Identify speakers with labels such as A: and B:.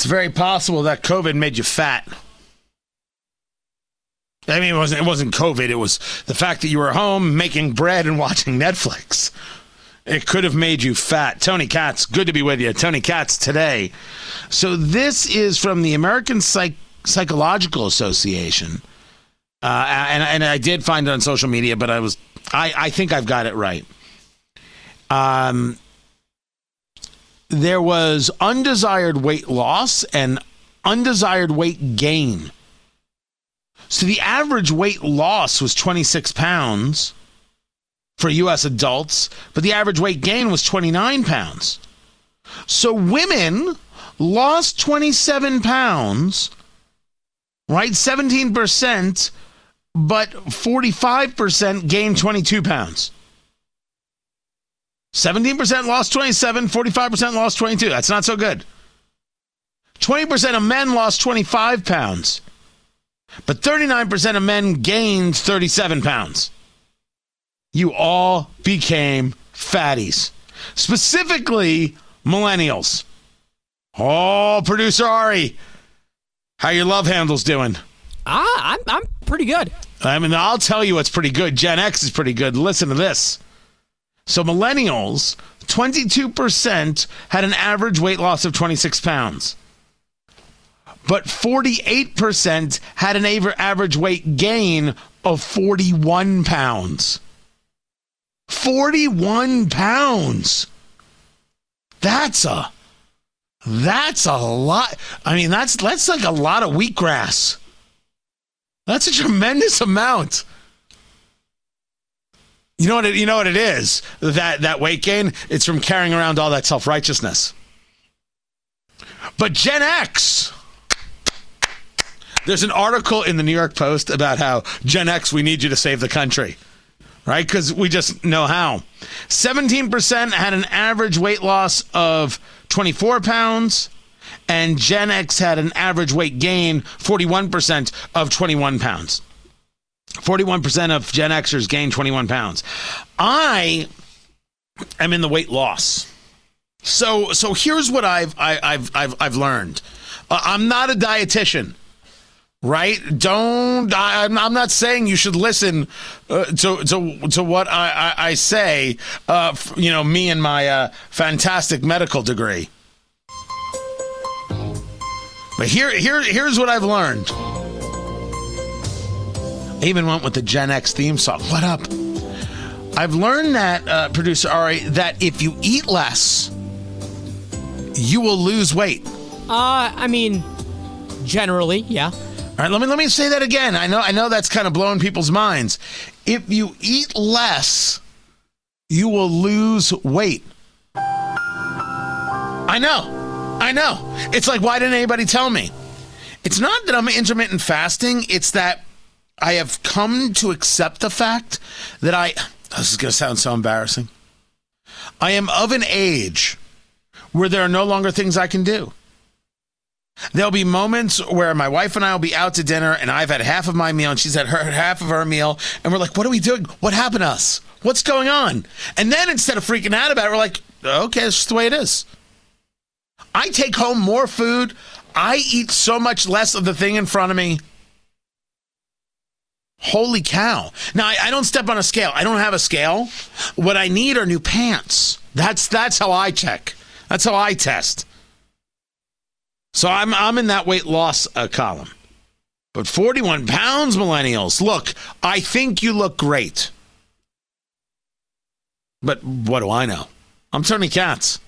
A: It's very possible that COVID made you fat. I mean, it wasn't, it wasn't COVID. It was the fact that you were home making bread and watching Netflix. It could have made you fat. Tony Katz, good to be with you. Tony Katz today. So, this is from the American Psych- Psychological Association. Uh, and, and I did find it on social media, but I was, I, I think I've got it right. Um, there was undesired weight loss and undesired weight gain. So the average weight loss was 26 pounds for US adults, but the average weight gain was 29 pounds. So women lost 27 pounds, right? 17%, but 45% gained 22 pounds. 17% lost 27, 45% lost 22. That's not so good. 20% of men lost 25 pounds, but 39% of men gained 37 pounds. You all became fatties, specifically millennials. Oh, producer Ari, how your love handles doing?
B: Ah, I'm, I'm pretty good.
A: I mean, I'll tell you what's pretty good. Gen X is pretty good. Listen to this. So, millennials, 22% had an average weight loss of 26 pounds. But 48% had an average weight gain of 41 pounds. 41 pounds. That's a that's a lot. I mean, that's that's like a lot of wheatgrass. That's a tremendous amount. You know what it, you know what it is? That that weight gain, it's from carrying around all that self-righteousness. But Gen X There's an article in the New York Post about how Gen X we need you to save the country. Right? Cuz we just know how. 17% had an average weight loss of 24 pounds and Gen X had an average weight gain 41% of 21 pounds. 41% of Gen Xers gained 21 pounds. I am in the weight loss. So so here's what I've I, I've I've I've learned. Uh, I'm not a dietitian. Right? Don't. I, I'm not saying you should listen uh, to to to what I I, I say. Uh, you know, me and my uh, fantastic medical degree. But here here here's what I've learned. I even went with the Gen X theme song. What up? I've learned that, uh, producer Ari, that if you eat less, you will lose weight.
B: Uh, I mean, generally, yeah.
A: All right, let me let me say that again. I know I know that's kind of blowing people's minds. If you eat less, you will lose weight. I know. I know. It's like why didn't anybody tell me? It's not that I'm intermittent fasting, it's that I have come to accept the fact that I this is going to sound so embarrassing. I am of an age where there are no longer things I can do. There'll be moments where my wife and I will be out to dinner and I've had half of my meal and she's had her half of her meal and we're like, what are we doing? What happened to us? What's going on? And then instead of freaking out about it, we're like, okay, it's just the way it is. I take home more food. I eat so much less of the thing in front of me. Holy cow. Now I, I don't step on a scale. I don't have a scale. What I need are new pants. That's that's how I check. That's how I test. So I'm I'm in that weight loss uh, column. But 41 pounds, millennials. Look, I think you look great. But what do I know? I'm Tony Katz.